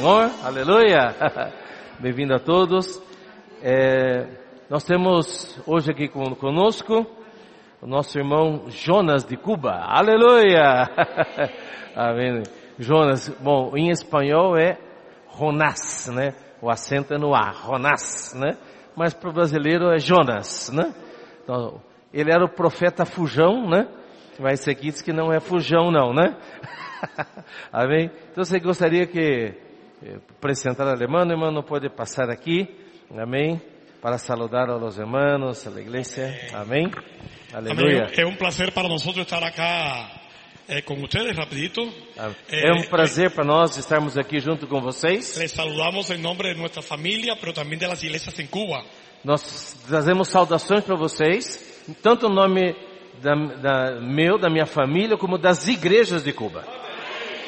Senhor. Aleluia. Bem-vindo a todos. É, nós temos hoje aqui conosco o nosso irmão Jonas de Cuba. Aleluia. Amém. Jonas, bom, em espanhol é Jonás, né? O acento é no A, Jonás, né? Mas para o brasileiro é Jonas, né? Então, ele era o profeta fujão, né? Mas esse aqui diz que não é fujão não, né? Amém? Então você gostaria que eh, apresentar al hermano, hermano pode passar aqui, amém? Para saludar a los hermanos, a la iglesia, amém? Amén. Es un placer para nosotros estar acá eh, con ustedes, rapidito. É um prazer para nós estarmos aqui junto com vocês. Les saludamos en nombre de nuestra familia, pero también de las iglesias en Cuba. Nós trazemos saudações para vocês, tanto em nome da, da, meu, da minha família, como das igrejas de Cuba.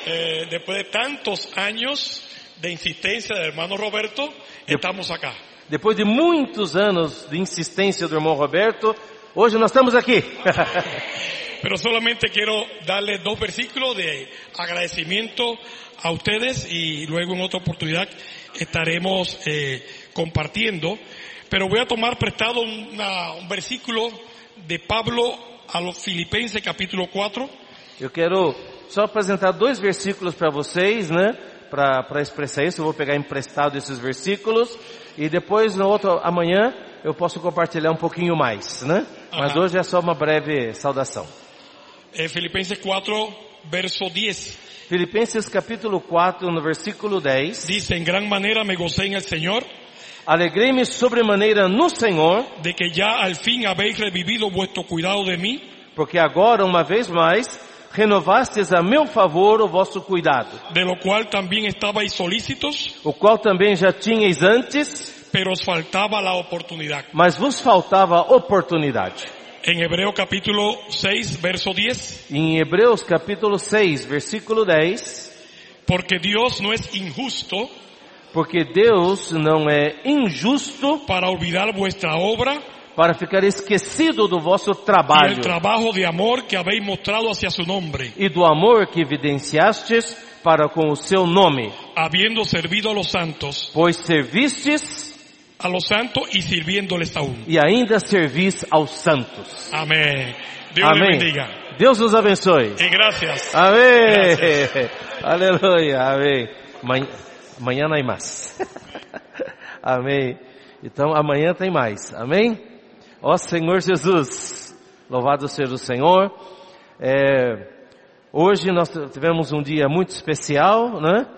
Eh, después de tantos años de insistencia del hermano Roberto, estamos acá. Depois de muitos anos de insistência do irmão Roberto, hoje nós estamos aqui. Pero solamente quiero darle dos versículos de agradecimiento a ustedes y luego en otra oportunidad estaremos eh, compartiendo. Pero voy a tomar prestado una- un versículo de Pablo a los Filipenses capítulo 4. Eu quero só apresentar dois versículos para vocês, né? Para expressar isso, eu vou pegar emprestado esses versículos e depois no outro amanhã eu posso compartilhar um pouquinho mais, né? Mas hoje é só uma breve saudação. Eh, Filipenses 4, verso 10. Filipenses capítulo 4, no versículo 10. Dice, en gran manera me gocé en el Señor Alegrei-me sobremaneira no Senhor, de que ya al fin habéis revivido vuestro cuidado de mí, porque agora, uma vez mais, renovastes a meu favor o vosso cuidado, de lo cual también estabais solícitos, o qual também já tinhais antes, pero os faltaba la oportunidad. mas vos faltava oportunidade. En Hebreo capítulo 6, verso 10, Em Hebreus capítulo 6, versículo 10, porque Dios no es injusto porque Deus não é injusto para olvidar vuestra obra para ficar esquecido do vosso trabalho trabajo de amor que habéis mostrado hacia su nombre, e do amor que evidenciastes para com o seu nome, habiendo servido a los santos, pois servistes a los santos y sirviéndoles aún. e ainda servis aos santos. Amén. Dios le Amém. bendiga. Deus nos abençoe. Y gracias. Amém. Aleluia. Amém. Amanhã, amanhã não hay mais. Amém. Então amanhã tem mais. Amém. Ó Senhor Jesus, louvado seja o Senhor. É, hoje nós tivemos um dia muito especial, né?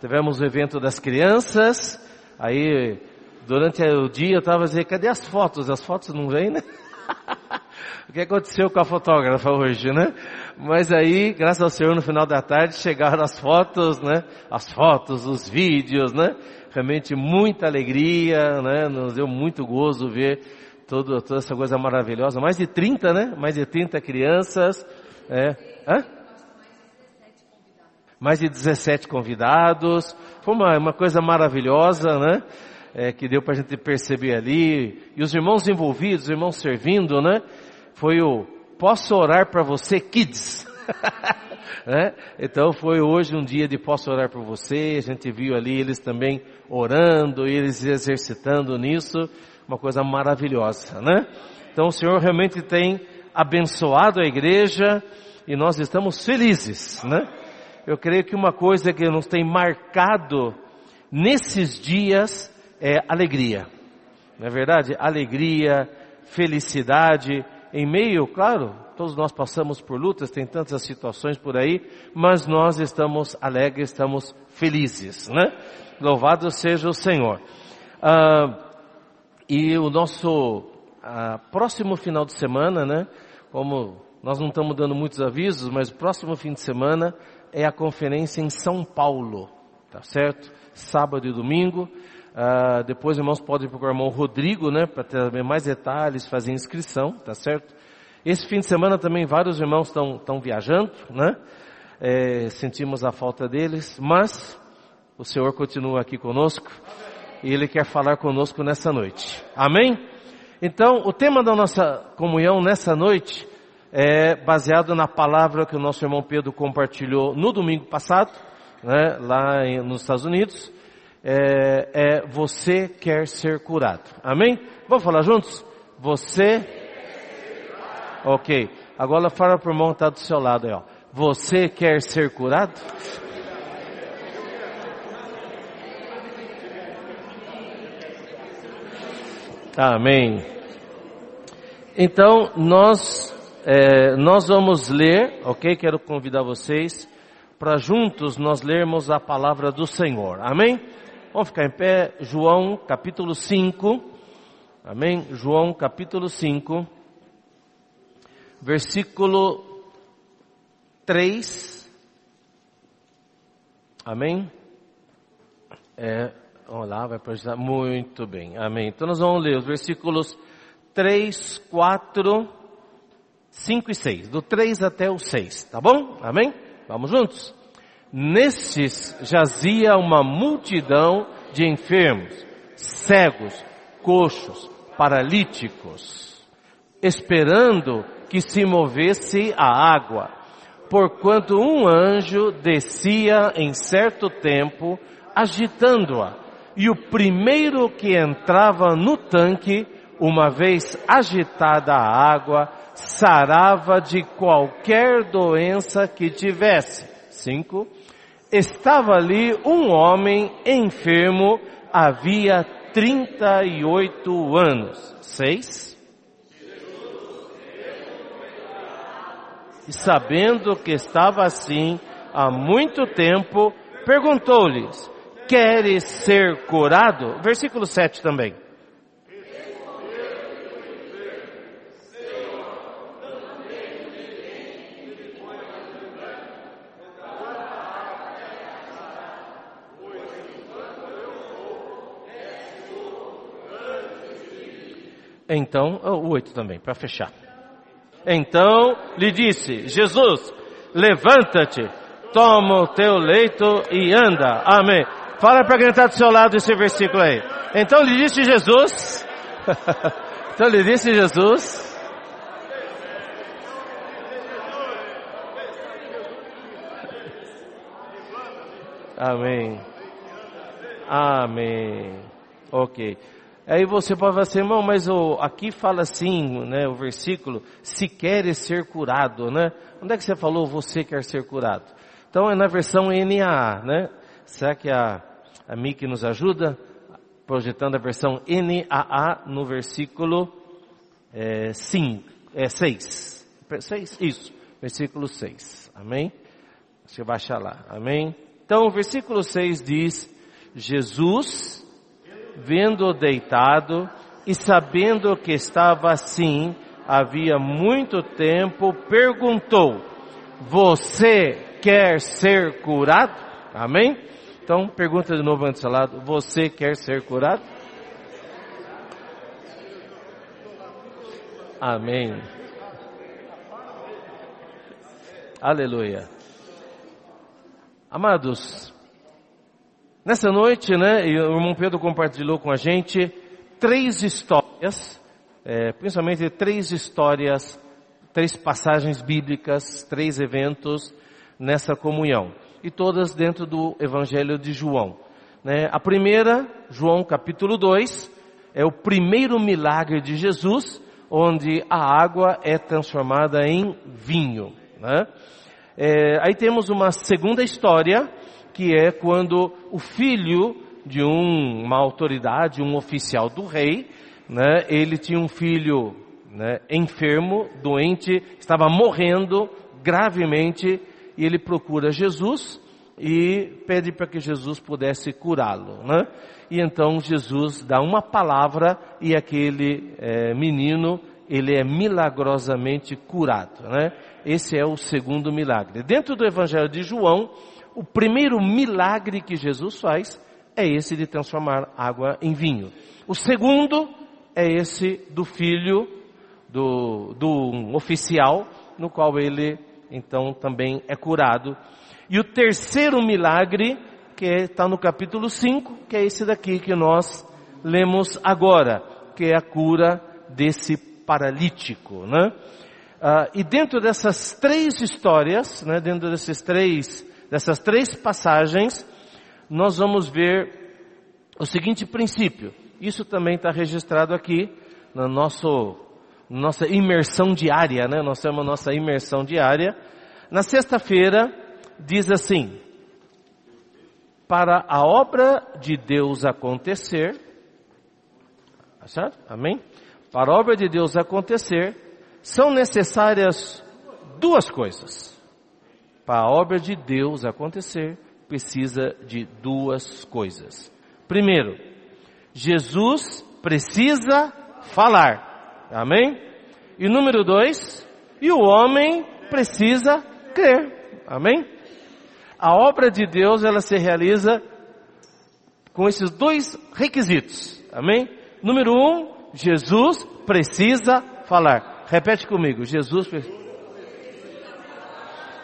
Tivemos o evento das crianças. Aí durante o dia eu estava dizendo, cadê as fotos? As fotos não vêm, né? o que aconteceu com a fotógrafa hoje, né? Mas aí, graças ao Senhor, no final da tarde chegaram as fotos, né? As fotos, os vídeos, né? Realmente muita alegria, né? Nos deu muito gozo ver todo, toda essa coisa maravilhosa. Mais de 30, né? Mais de 30 crianças, é. Hã? mais de 17 convidados. Foi uma, uma coisa maravilhosa, né? É, que deu para a gente perceber ali. E os irmãos envolvidos, os irmãos servindo, né? Foi o Posso Orar para Você Kids. né? Então foi hoje um dia de Posso Orar por Você. A gente viu ali eles também orando, eles exercitando nisso. Uma coisa maravilhosa, né? Então o Senhor realmente tem abençoado a igreja e nós estamos felizes, né? Eu creio que uma coisa que nos tem marcado nesses dias é alegria. Não é verdade? Alegria, felicidade, em meio, claro, todos nós passamos por lutas, tem tantas situações por aí, mas nós estamos alegres, estamos felizes, né? Louvado seja o Senhor. Ah, e o nosso ah, próximo final de semana, né? Como nós não estamos dando muitos avisos, mas o próximo fim de semana é a conferência em São Paulo, tá certo? Sábado e domingo. Ah, depois, irmãos, podem procurar o irmão Rodrigo, né? Para ter mais detalhes, fazer inscrição, tá certo? Esse fim de semana também vários irmãos estão estão viajando, né? É, sentimos a falta deles, mas o Senhor continua aqui conosco e Ele quer falar conosco nessa noite. Amém? Então, o tema da nossa comunhão nessa noite é baseado na palavra que o nosso irmão Pedro compartilhou no domingo passado, né, lá em, nos Estados Unidos, é, é você quer ser curado. Amém? Vamos falar juntos? Você. Ok. Agora fala para o irmão que está do seu lado aí, ó. Você quer ser curado? Amém. Então, nós, é, nós vamos ler, ok? Quero convidar vocês para juntos nós lermos a palavra do Senhor. Amém? Vamos ficar em pé, João capítulo 5. Amém? João capítulo 5, versículo 3. Amém? É, vamos lá, vai projetar. Muito bem, amém. Então nós vamos ler os versículos 3, 4, 5 e 6. Do 3 até o 6, tá bom? Amém? Vamos juntos? Nestes jazia uma multidão de enfermos, cegos, coxos, paralíticos, esperando que se movesse a água, porquanto um anjo descia em certo tempo, agitando-a, e o primeiro que entrava no tanque, uma vez agitada a água, sarava de qualquer doença que tivesse. 5. Estava ali um homem enfermo havia 38 anos. 6. E sabendo que estava assim há muito tempo, perguntou-lhes, queres ser curado? Versículo 7 também. Então, o oito também, para fechar. Então lhe disse, Jesus, levanta-te, toma o teu leito e anda. Amém. Fala para quem está do seu lado esse versículo aí. Então lhe disse Jesus, então lhe disse Jesus, Amém. Amém. Ok. Aí você pode falar assim, irmão, mas o, aqui fala assim, né, o versículo, se queres ser curado, né? Onde é que você falou você quer ser curado? Então é na versão NAA, né? Será que a, a Miki nos ajuda? Projetando a versão NAA no versículo é, 5, é 6. 6? Isso, versículo 6. Amém? Você vai achar lá. Amém? Então o versículo 6 diz, Jesus vendo-o deitado e sabendo que estava assim havia muito tempo, perguntou: Você quer ser curado? Amém? Então pergunta de novo antes lado: Você quer ser curado? Amém. Aleluia. Amados, Nessa noite, né, o irmão Pedro compartilhou com a gente três histórias, é, principalmente três histórias, três passagens bíblicas, três eventos nessa comunhão. E todas dentro do Evangelho de João. Né? A primeira, João capítulo 2, é o primeiro milagre de Jesus, onde a água é transformada em vinho. Né? É, aí temos uma segunda história, que é quando o filho de um, uma autoridade, um oficial do rei, né, ele tinha um filho né, enfermo, doente, estava morrendo gravemente, e ele procura Jesus e pede para que Jesus pudesse curá-lo. Né? E então Jesus dá uma palavra e aquele é, menino ele é milagrosamente curado. Né? Esse é o segundo milagre. Dentro do Evangelho de João, o primeiro milagre que Jesus faz é esse de transformar água em vinho. O segundo é esse do filho do, do oficial, no qual ele então também é curado. E o terceiro milagre, que está no capítulo 5, que é esse daqui que nós lemos agora, que é a cura desse paralítico, né? Ah, e dentro dessas três histórias, né, dentro desses três dessas três passagens, nós vamos ver o seguinte princípio. Isso também está registrado aqui na nosso, nossa imersão diária, né? Nós temos a nossa imersão diária. Na sexta-feira, diz assim, para a obra de Deus acontecer, tá certo? Amém? Para a obra de Deus acontecer, são necessárias duas coisas. Para a obra de Deus acontecer, precisa de duas coisas. Primeiro, Jesus precisa falar. Amém? E número dois, e o homem precisa crer. Amém? A obra de Deus, ela se realiza com esses dois requisitos. Amém? Número um, Jesus precisa falar. Repete comigo. Jesus precisa.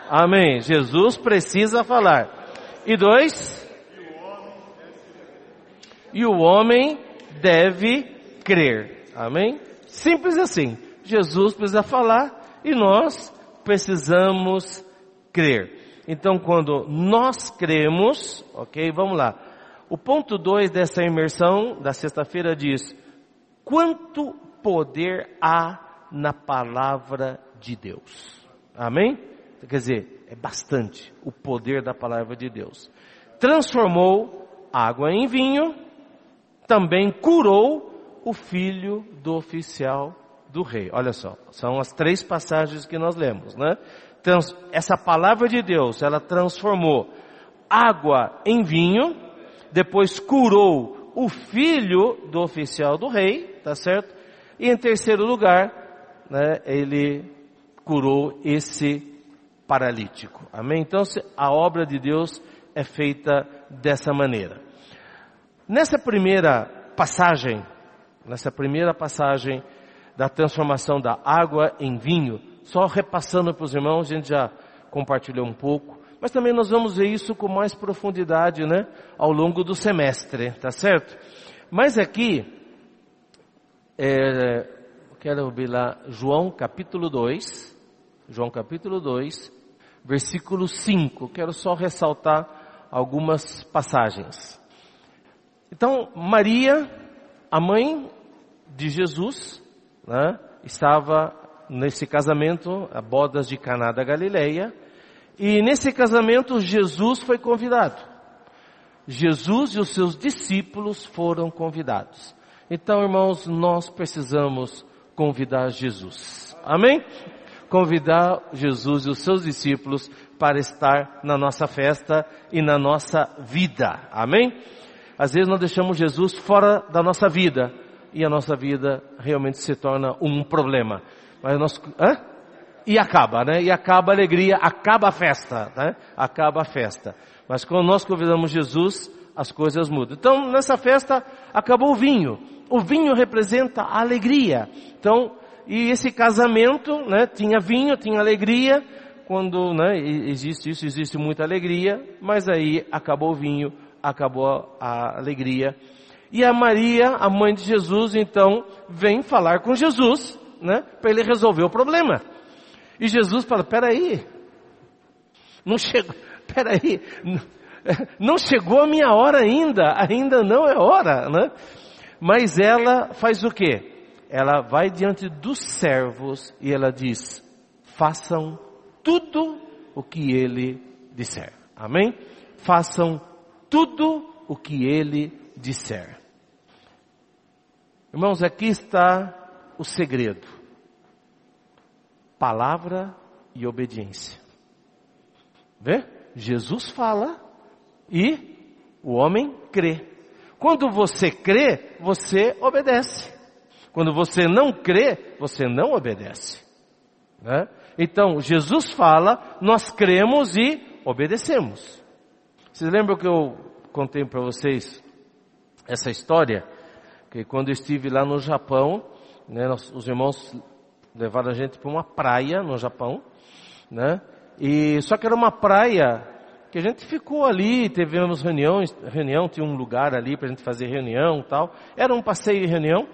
Amém. Jesus precisa falar. E dois. E o homem deve crer. Amém? Simples assim. Jesus precisa falar e nós precisamos crer. Então, quando nós cremos, ok, vamos lá. O ponto 2 dessa imersão da sexta-feira diz: quanto poder há na palavra de Deus. Amém? Quer dizer, é bastante o poder da palavra de Deus. Transformou água em vinho, também curou o filho do oficial do rei. Olha só, são as três passagens que nós lemos, né? Essa palavra de Deus, ela transformou água em vinho, depois curou o filho do oficial do rei, tá certo? E em terceiro lugar, né, ele curou esse paralítico. Amém? Então a obra de Deus é feita dessa maneira. Nessa primeira passagem, nessa primeira passagem da transformação da água em vinho, só repassando para os irmãos, a gente já compartilhou um pouco, mas também nós vamos ver isso com mais profundidade, né, ao longo do semestre, tá certo? Mas aqui, é, quero ver lá, João capítulo 2, João capítulo 2, versículo 5, quero só ressaltar algumas passagens. Então, Maria, a mãe de Jesus, né, estava nesse casamento, a bodas de Caná da Galileia, e nesse casamento Jesus foi convidado. Jesus e os seus discípulos foram convidados. Então, irmãos, nós precisamos convidar Jesus. Amém? Convidar Jesus e os seus discípulos para estar na nossa festa e na nossa vida. Amém? Às vezes nós deixamos Jesus fora da nossa vida e a nossa vida realmente se torna um problema. Mas nós, hã? E acaba, né? E acaba a alegria, acaba a festa, né? Acaba a festa. Mas quando nós convidamos Jesus, as coisas mudam. Então, nessa festa, acabou o vinho. O vinho representa a alegria. Então, e esse casamento, né? Tinha vinho, tinha alegria. Quando, né? Existe isso, existe muita alegria. Mas aí, acabou o vinho, acabou a alegria. E a Maria, a mãe de Jesus, então, vem falar com Jesus, né? Para ele resolver o problema. E Jesus fala, peraí, não chegou, peraí, não chegou a minha hora ainda, ainda não é hora, né? Mas ela faz o quê? Ela vai diante dos servos e ela diz, façam tudo o que ele disser. Amém? Façam tudo o que ele disser. Irmãos, aqui está o segredo: palavra e obediência. Vê? Jesus fala e o homem crê. Quando você crê, você obedece. Quando você não crê, você não obedece. Né? Então, Jesus fala, nós cremos e obedecemos. Vocês lembram que eu contei para vocês essa história? que quando estive lá no Japão, né, nós, os irmãos levaram a gente para uma praia no Japão, né? E só que era uma praia que a gente ficou ali, tivemos reuniões, reunião, tinha um lugar ali para a gente fazer reunião, tal. Era um passeio e reunião.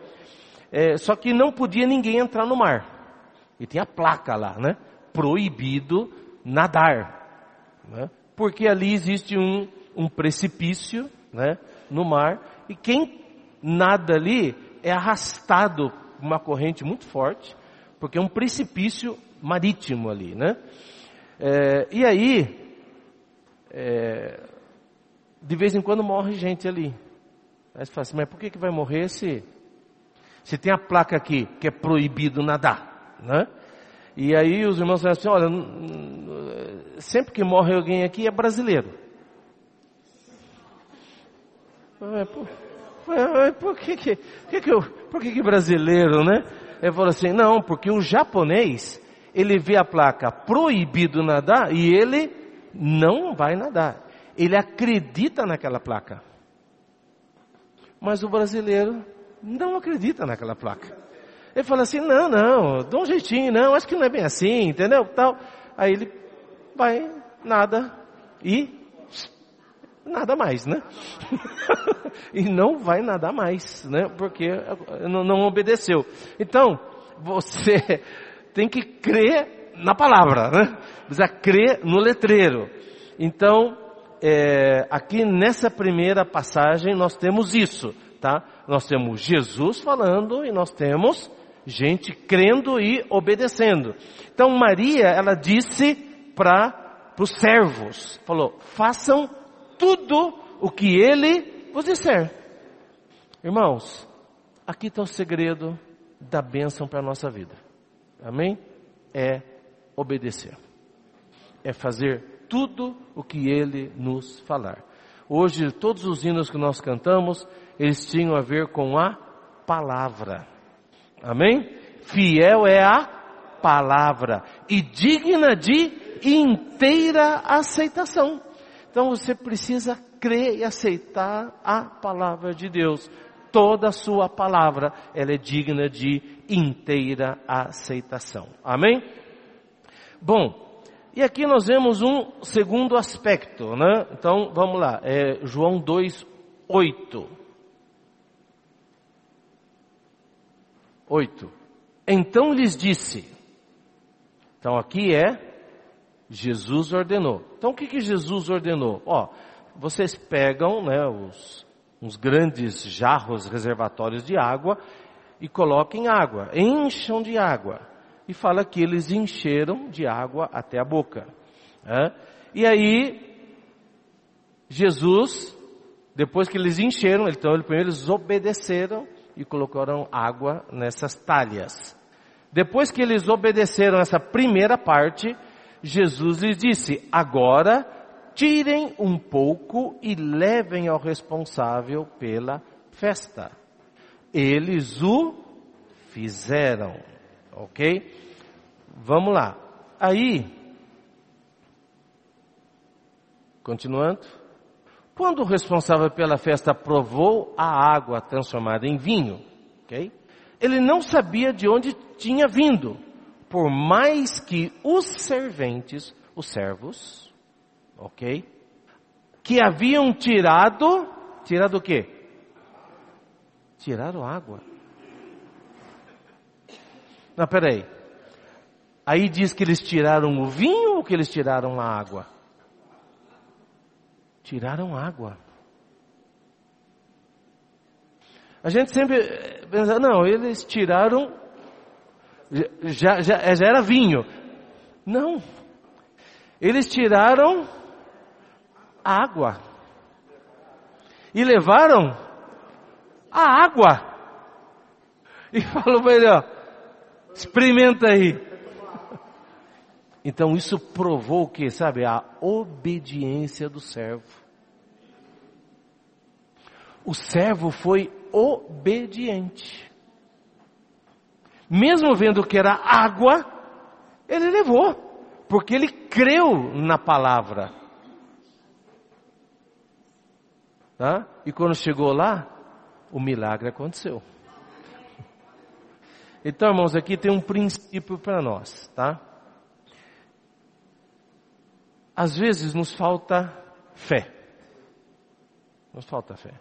É, só que não podia ninguém entrar no mar. E tinha placa lá, né? Proibido nadar. Né? Porque ali existe um, um precipício, né, no mar, e quem nada ali é arrastado por uma corrente muito forte, porque é um precipício marítimo ali, né? É, e aí, é, de vez em quando morre gente ali. Aí você fala assim, mas por que, que vai morrer se, se tem a placa aqui que é proibido nadar, né? E aí os irmãos falam assim, olha, sempre que morre alguém aqui é brasileiro. Por, por que que, por que, que brasileiro, né? Ele falou assim, não, porque o japonês, ele vê a placa proibido nadar e ele não vai nadar. Ele acredita naquela placa. Mas o brasileiro não acredita naquela placa. Ele fala assim, não, não, dá um jeitinho, não, acho que não é bem assim, entendeu? Tal. Aí ele vai, nada, e nada mais, né? e não vai nadar mais, né? Porque não, não obedeceu. Então, você tem que crer na palavra, né? Precisa crer no letreiro. Então, é, aqui nessa primeira passagem nós temos isso, tá? Nós temos Jesus falando e nós temos gente crendo e obedecendo. Então Maria, ela disse para os servos, falou, façam tudo o que ele vos disser. Irmãos, aqui está o segredo da bênção para a nossa vida. Amém? É obedecer. É fazer tudo o que ele nos falar. Hoje, todos os hinos que nós cantamos, eles tinham a ver com a palavra. Amém? Fiel é a palavra e digna de inteira aceitação. Então você precisa crer e aceitar a palavra de Deus. Toda a sua palavra, ela é digna de inteira aceitação. Amém? Bom, e aqui nós vemos um segundo aspecto, né? Então, vamos lá, é João 2, 8. 8. Então lhes disse. Então aqui é Jesus ordenou. Então o que que Jesus ordenou? Ó, vocês pegam, né, os uns grandes jarros reservatórios de água e coloquem água, encham de água. E fala que eles encheram de água até a boca. Né? E aí, Jesus, depois que eles encheram, então eles obedeceram e colocaram água nessas talhas. Depois que eles obedeceram essa primeira parte, Jesus lhes disse: agora tirem um pouco e levem ao responsável pela festa. Eles o fizeram, ok? Vamos lá. Aí, continuando. Quando o responsável pela festa provou a água transformada em vinho, ok? Ele não sabia de onde tinha vindo, por mais que os serventes, os servos, ok? Que haviam tirado, tirado o quê? Tiraram água. Não, peraí. Aí diz que eles tiraram o vinho ou que eles tiraram a água? Tiraram água. A gente sempre pensa, não, eles tiraram, já, já, já era vinho. Não. Eles tiraram água. E levaram a água. E falou para ele, ó, experimenta aí. Então isso provou o que, sabe? A obediência do servo. O servo foi obediente. Mesmo vendo que era água, ele levou, porque ele creu na palavra. Tá? E quando chegou lá, o milagre aconteceu. Então, irmãos, aqui tem um princípio para nós, tá? Às vezes nos falta fé. Nos falta fé.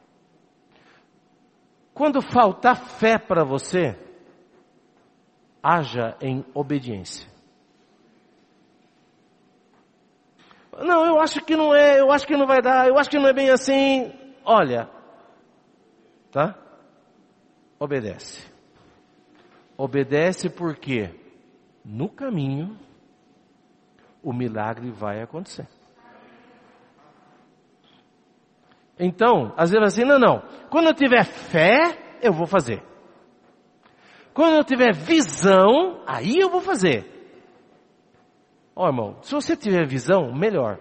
Quando faltar fé para você, haja em obediência. Não, eu acho que não é, eu acho que não vai dar, eu acho que não é bem assim. Olha, tá? Obedece. Obedece porque no caminho o milagre vai acontecer. Então, às vezes assim, não, não. Quando eu tiver fé, eu vou fazer. Quando eu tiver visão, aí eu vou fazer. Ó oh, irmão, se você tiver visão, melhor.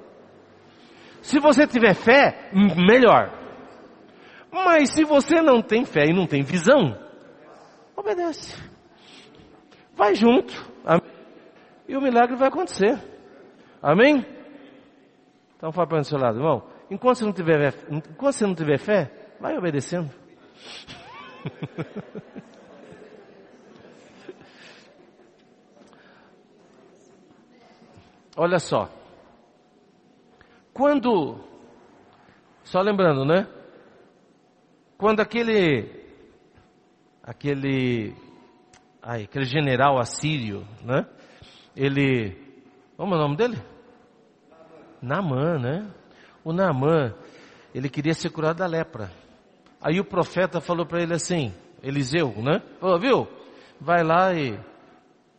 Se você tiver fé, melhor. Mas se você não tem fé e não tem visão, obedece. Vai junto. E o milagre vai acontecer. Amém? Então fala para o seu lado, irmão. Enquanto você não tiver, enquanto você não tiver fé, vai obedecendo. Olha só. Quando, só lembrando, né? Quando aquele, aquele, ai, aquele general assírio, né? Ele, como é o nome dele? Namã, né? O Namã, ele queria ser curado da lepra. Aí o profeta falou para ele assim, Eliseu, né? Falou, viu? Vai lá e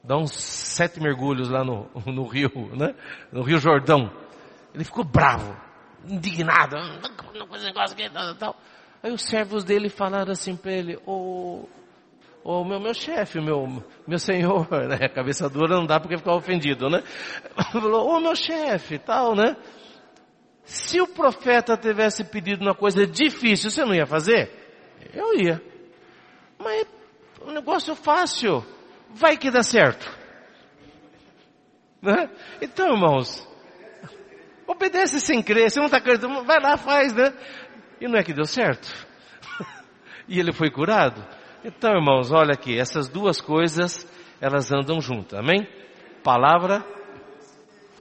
dá uns sete mergulhos lá no, no rio, né? No rio Jordão. Ele ficou bravo, indignado, não faz negócio tal. Aí os servos dele falaram assim para ele, ô, oh, oh, meu, meu chefe, meu, meu senhor, né? Cabeça dura não dá porque ficar ofendido, né? Falou, ô meu chefe, tal, né? Se o profeta tivesse pedido uma coisa difícil, você não ia fazer? Eu ia. Mas um negócio fácil vai que dá certo. Né? Então, irmãos, obedece sem crer, você não está acreditando, vai lá, faz, né? E não é que deu certo? e ele foi curado? Então, irmãos, olha aqui, essas duas coisas, elas andam juntas, amém? Palavra,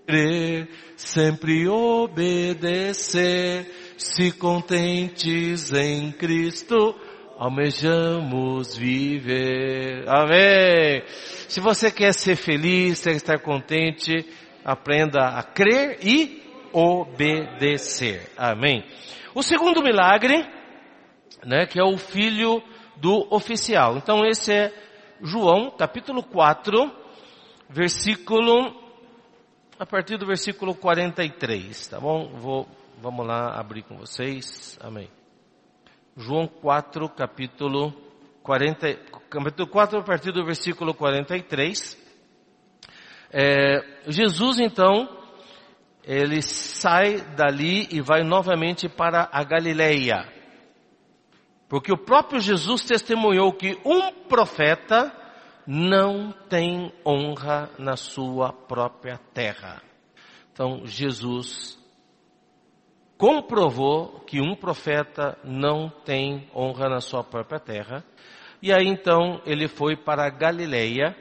crer, sempre obedecer, se contentes em Cristo, almejamos viver. Amém. Se você quer ser feliz, quer estar contente, aprenda a crer e obedecer. Amém. O segundo milagre, né, que é o filho do oficial. Então esse é João, capítulo 4, versículo a partir do versículo 43, tá bom? Vou vamos lá abrir com vocês. Amém. João 4, capítulo 40, capítulo 4, a partir do versículo 43. É, Jesus então, ele sai dali e vai novamente para a Galileia. Porque o próprio Jesus testemunhou que um profeta não tem honra na sua própria terra. Então Jesus comprovou que um profeta não tem honra na sua própria terra. E aí então ele foi para a Galileia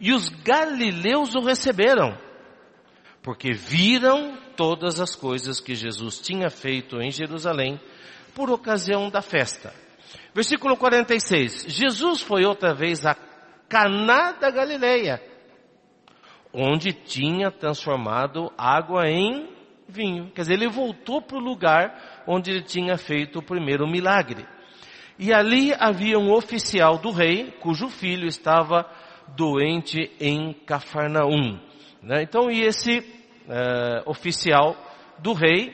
e os galileus o receberam, porque viram todas as coisas que Jesus tinha feito em Jerusalém por ocasião da festa. Versículo 46. Jesus foi outra vez a Caná da Galileia, onde tinha transformado água em vinho. Quer dizer, ele voltou para o lugar onde ele tinha feito o primeiro milagre. E ali havia um oficial do rei, cujo filho estava doente em Cafarnaum. Né? Então, e esse uh, oficial do rei,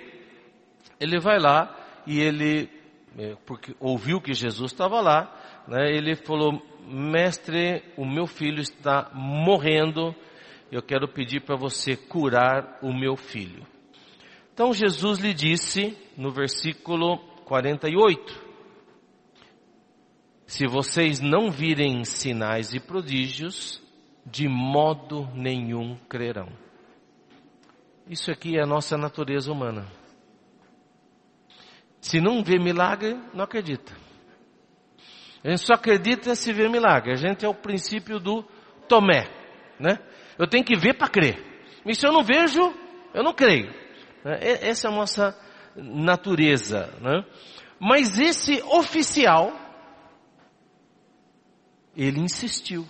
ele vai lá e ele, porque ouviu que Jesus estava lá, né? ele falou, mestre, o meu filho está morrendo, eu quero pedir para você curar o meu filho. Então Jesus lhe disse no versículo 48, se vocês não virem sinais e prodígios, de modo nenhum crerão. Isso aqui é a nossa natureza humana. Se não vê milagre, não acredita. A gente só acredita se vê milagre. A gente é o princípio do Tomé, né? Eu tenho que ver para crer. E se eu não vejo, eu não creio. Né? Essa é a nossa natureza. Né? Mas esse oficial, ele insistiu.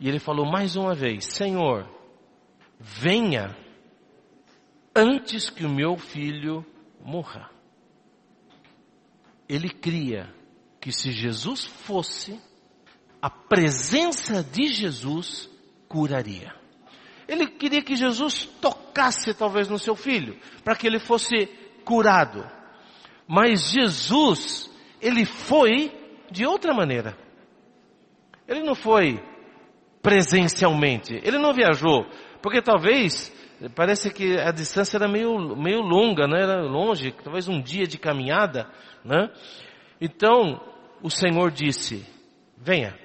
E ele falou mais uma vez: Senhor, venha antes que o meu filho morra. Ele cria que se Jesus fosse, a presença de Jesus curaria. Ele queria que Jesus tocasse talvez no seu filho, para que ele fosse curado. Mas Jesus, ele foi de outra maneira. Ele não foi presencialmente, ele não viajou, porque talvez, parece que a distância era meio, meio longa, né? era longe, talvez um dia de caminhada, né? Então, o Senhor disse, venha.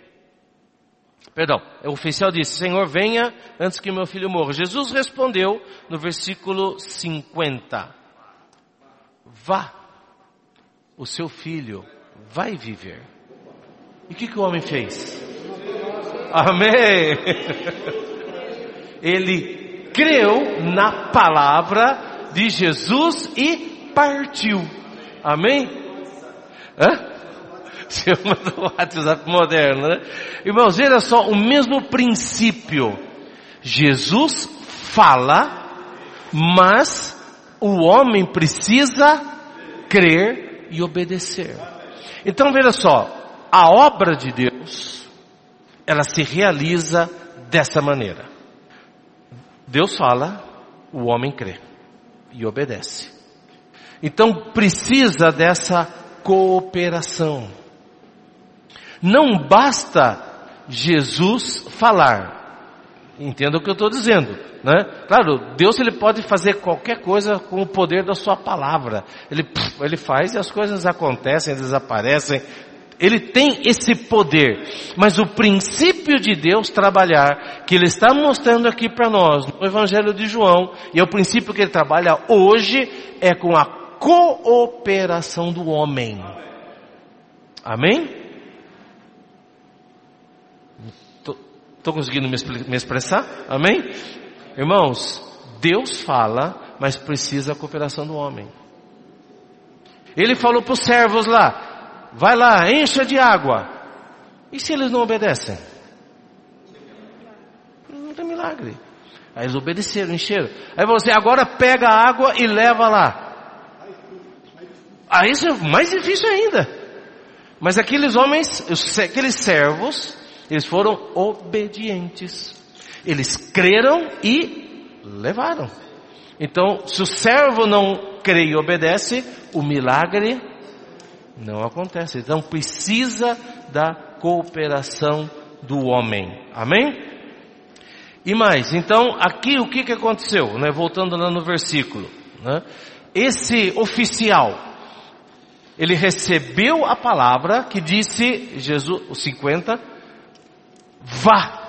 Perdão, o oficial disse, Senhor, venha antes que meu filho morra. Jesus respondeu no versículo 50, vá, o seu filho vai viver. E o que, que o homem fez? Amém! Ele creu na palavra de Jesus e partiu. Amém? Hã? Chama do WhatsApp moderno, né? Irmãos, olha só, o mesmo princípio. Jesus fala, mas o homem precisa crer e obedecer. Então veja só, a obra de Deus, ela se realiza dessa maneira. Deus fala, o homem crê e obedece. Então precisa dessa cooperação. Não basta Jesus falar. Entenda o que eu estou dizendo, né? Claro, Deus ele pode fazer qualquer coisa com o poder da sua palavra. Ele, ele faz e as coisas acontecem, desaparecem. Ele tem esse poder. Mas o princípio de Deus trabalhar, que Ele está mostrando aqui para nós, no Evangelho de João, e é o princípio que Ele trabalha hoje, é com a cooperação do homem. Amém? Estou conseguindo me expressar? Amém? Irmãos, Deus fala, mas precisa a cooperação do homem. Ele falou para os servos lá, vai lá, encha de água. E se eles não obedecem? Não tem milagre. Aí eles obedeceram, encheram. Aí você agora pega a água e leva lá. Aí isso é mais difícil ainda. Mas aqueles homens, aqueles servos, eles foram obedientes. Eles creram e levaram. Então, se o servo não crê e obedece, o milagre não acontece. Então, precisa da cooperação do homem. Amém? E mais, então, aqui o que, que aconteceu? Né? Voltando lá no versículo. Né? Esse oficial, ele recebeu a palavra que disse, Jesus, os 50, vá.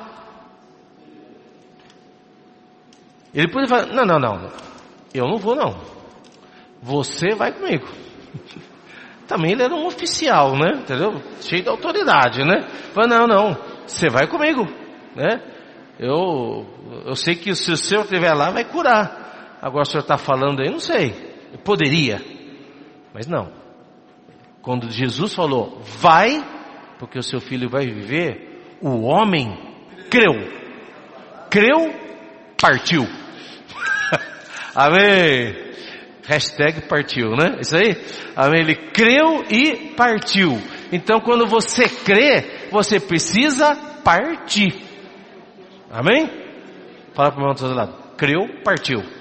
Ele podia falar, não, não, não, eu não vou não. Você vai comigo. Também ele era um oficial, né? Entendeu? Cheio de autoridade, né? Falei, não, não, você vai comigo, né? Eu, eu sei que se o senhor estiver lá, vai curar. Agora o senhor está falando aí, não sei. Eu poderia, mas não. Quando Jesus falou, vai, porque o seu filho vai viver, o homem creu. Creu, partiu. Amém. Hashtag partiu, né? Isso aí? Amém. Ele creu e partiu. Então quando você crê, você precisa partir. Amém? Fala para o irmão do outro lado. Creu, partiu.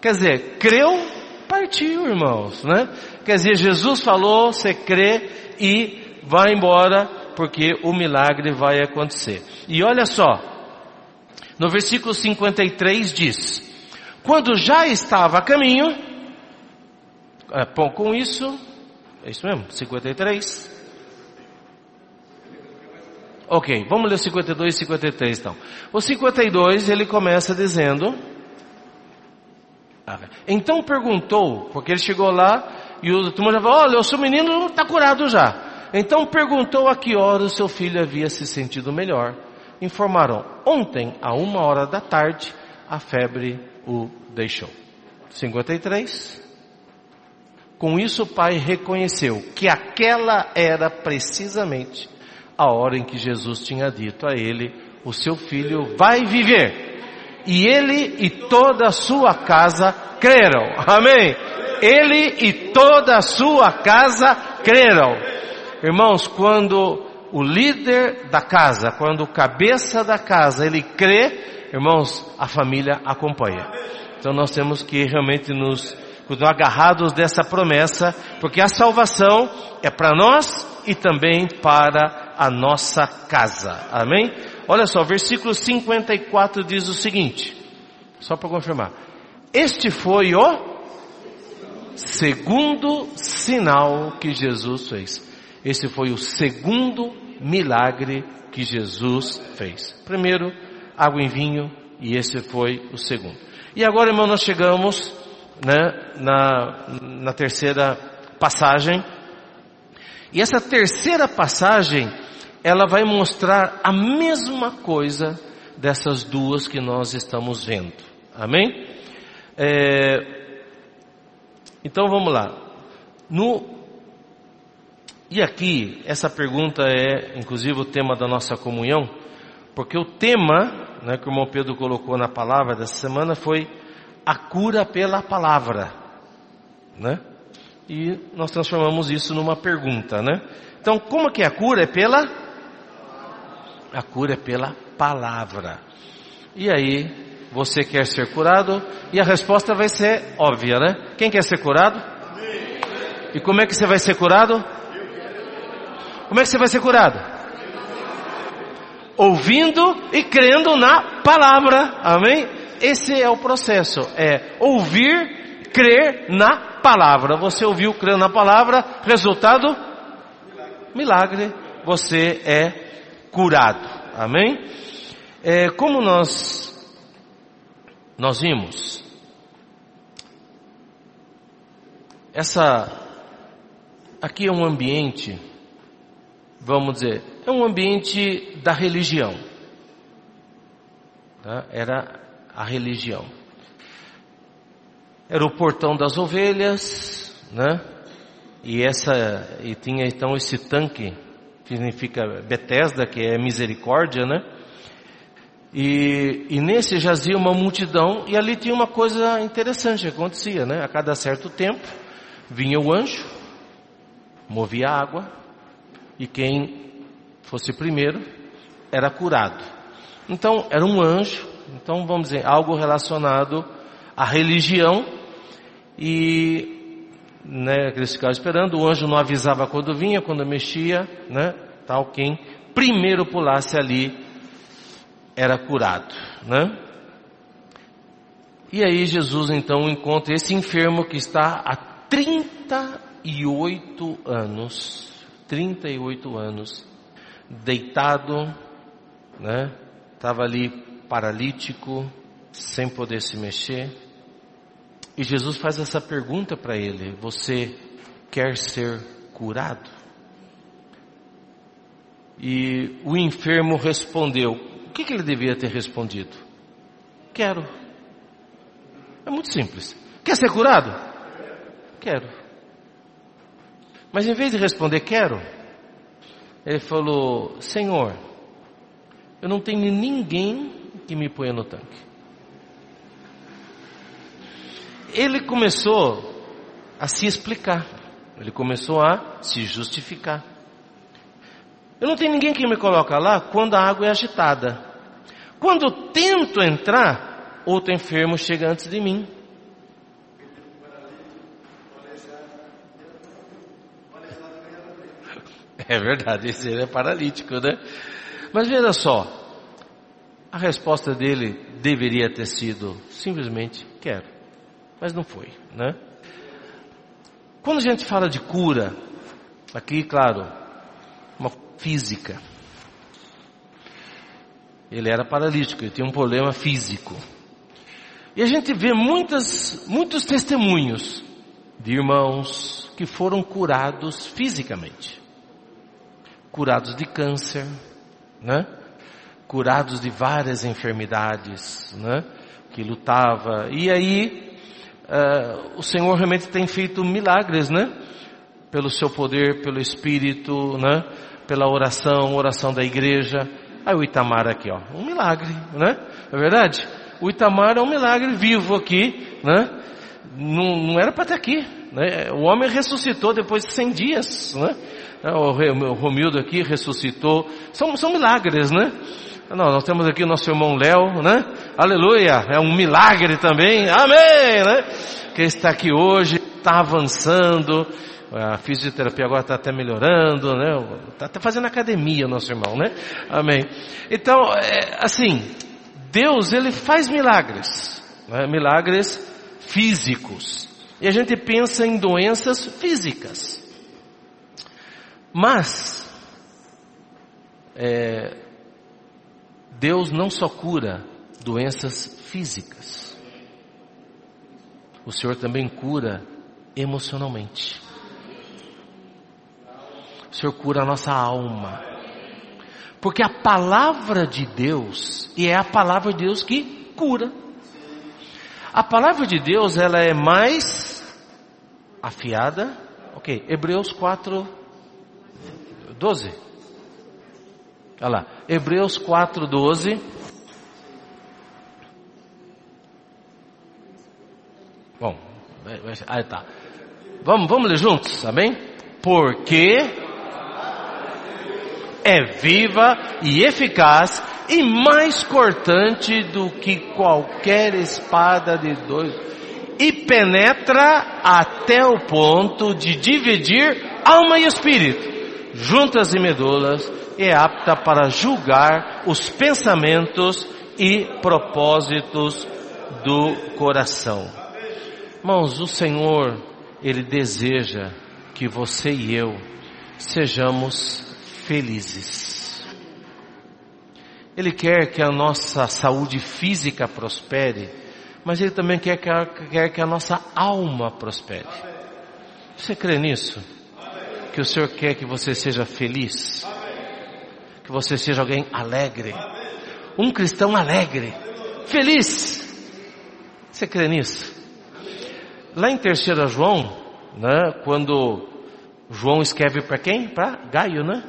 Quer dizer, creu, partiu, irmãos, né? Quer dizer, Jesus falou, você crê e vai embora, porque o milagre vai acontecer. E olha só, no versículo 53 diz, quando já estava a caminho, é, bom, com isso, é isso mesmo, 53. Ok, vamos ler o 52 e 53 então. O 52 ele começa dizendo, ah, então perguntou, porque ele chegou lá e o turma já falou, olha, o seu menino está curado já. Então perguntou a que hora o seu filho havia se sentido melhor. Informaram, ontem, a uma hora da tarde, a febre o deixou. 53. Com isso o pai reconheceu que aquela era precisamente a hora em que Jesus tinha dito a ele, o seu filho vai viver. E ele e toda a sua casa creram. Amém? Ele e toda a sua casa creram. Irmãos, quando o líder da casa, quando o cabeça da casa, ele crê, irmãos, a família acompanha. Então nós temos que realmente nos agarrados dessa promessa, porque a salvação é para nós e também para a nossa casa. Amém? Olha só, versículo 54 diz o seguinte, só para confirmar. Este foi o segundo sinal que Jesus fez. Esse foi o segundo milagre que Jesus fez. Primeiro, água em vinho, e esse foi o segundo. E agora, irmão, nós chegamos né, na, na terceira passagem. E essa terceira passagem, ela vai mostrar a mesma coisa dessas duas que nós estamos vendo. Amém? É, então vamos lá. No, e aqui, essa pergunta é, inclusive, o tema da nossa comunhão, porque o tema, né, que o irmão Pedro colocou na palavra dessa semana foi a cura pela palavra, né? E nós transformamos isso numa pergunta, né? Então, como que é a cura? É pela a cura é pela palavra. E aí, você quer ser curado? E a resposta vai ser óbvia, né? Quem quer ser curado? E como é que você vai ser curado? Como é que você vai ser curado? Ouvindo e crendo na palavra. Amém? Esse é o processo, é ouvir, crer na palavra. Você ouviu, crendo na palavra, resultado? Milagre. Você é curado. Amém? É, como nós, nós vimos, essa, aqui é um ambiente, vamos dizer, é um ambiente da religião. Tá? Era a religião. Era o portão das ovelhas, né? E essa e tinha então esse tanque que significa Betesda, que é misericórdia, né? E, e nesse jazia uma multidão e ali tinha uma coisa interessante que acontecia, né? A cada certo tempo vinha o anjo, movia a água e quem fosse primeiro era curado. Então era um anjo então, vamos dizer, algo relacionado à religião e, né, eles ficavam esperando, o anjo não avisava quando vinha, quando mexia, né, tal, quem primeiro pulasse ali era curado, né? E aí Jesus então encontra esse enfermo que está há 38 anos, 38 anos, deitado, né? Estava ali paralítico, sem poder se mexer. E Jesus faz essa pergunta para ele: Você quer ser curado? E o enfermo respondeu: O que, que ele devia ter respondido? Quero. É muito simples. Quer ser curado? Quero. Mas em vez de responder quero, ele falou: Senhor, eu não tenho ninguém que me ponha no tanque. Ele começou a se explicar, ele começou a se justificar. Eu não tenho ninguém que me coloca lá quando a água é agitada. Quando eu tento entrar, outro enfermo chega antes de mim. É verdade, esse é paralítico, né? Mas veja só, a resposta dele deveria ter sido simplesmente quero, mas não foi, né? Quando a gente fala de cura, aqui, claro, uma física. Ele era paralítico, ele tinha um problema físico. E a gente vê muitas, muitos testemunhos de irmãos que foram curados fisicamente. Curados de câncer, né? curados de várias enfermidades, né? Que lutava. E aí, uh, o Senhor realmente tem feito milagres, né? Pelo seu poder, pelo Espírito, né? Pela oração, oração da igreja. Aí o Itamar aqui, ó, um milagre, né? É verdade? O Itamar é um milagre vivo aqui, né? Não, não era para estar aqui, né? O homem ressuscitou depois de 100 dias, né? O Romildo aqui ressuscitou. São, são milagres, né? Não, nós temos aqui o nosso irmão Léo, né? Aleluia! É um milagre também. Amém, né? Que está aqui hoje, está avançando. A fisioterapia agora está até melhorando, né? Está até fazendo academia, nosso irmão, né? Amém. Então, é, assim, Deus, Ele faz milagres. Né? Milagres físicos. E a gente pensa em doenças físicas. Mas, é, Deus não só cura doenças físicas, o Senhor também cura emocionalmente. O Senhor cura a nossa alma. Porque a palavra de Deus, e é a palavra de Deus que cura. A palavra de Deus, ela é mais afiada. Ok, Hebreus 4, 12. Olha lá, Hebreus 4, 12. Bom, aí tá. Vamos, vamos ler juntos, amém? Porque é viva e eficaz e mais cortante do que qualquer espada de dois e penetra até o ponto de dividir alma e espírito, juntas e medulas, é apta para julgar os pensamentos e propósitos do coração. Irmãos, o Senhor, Ele deseja que você e eu sejamos felizes. Ele quer que a nossa saúde física prospere, mas Ele também quer que a, quer que a nossa alma prospere. Você crê nisso? Que o Senhor quer que você seja feliz? Que você seja alguém alegre? Um cristão alegre, feliz. Você crê nisso? Lá em 3 João, né, quando João escreve para quem? Para Gaio, né?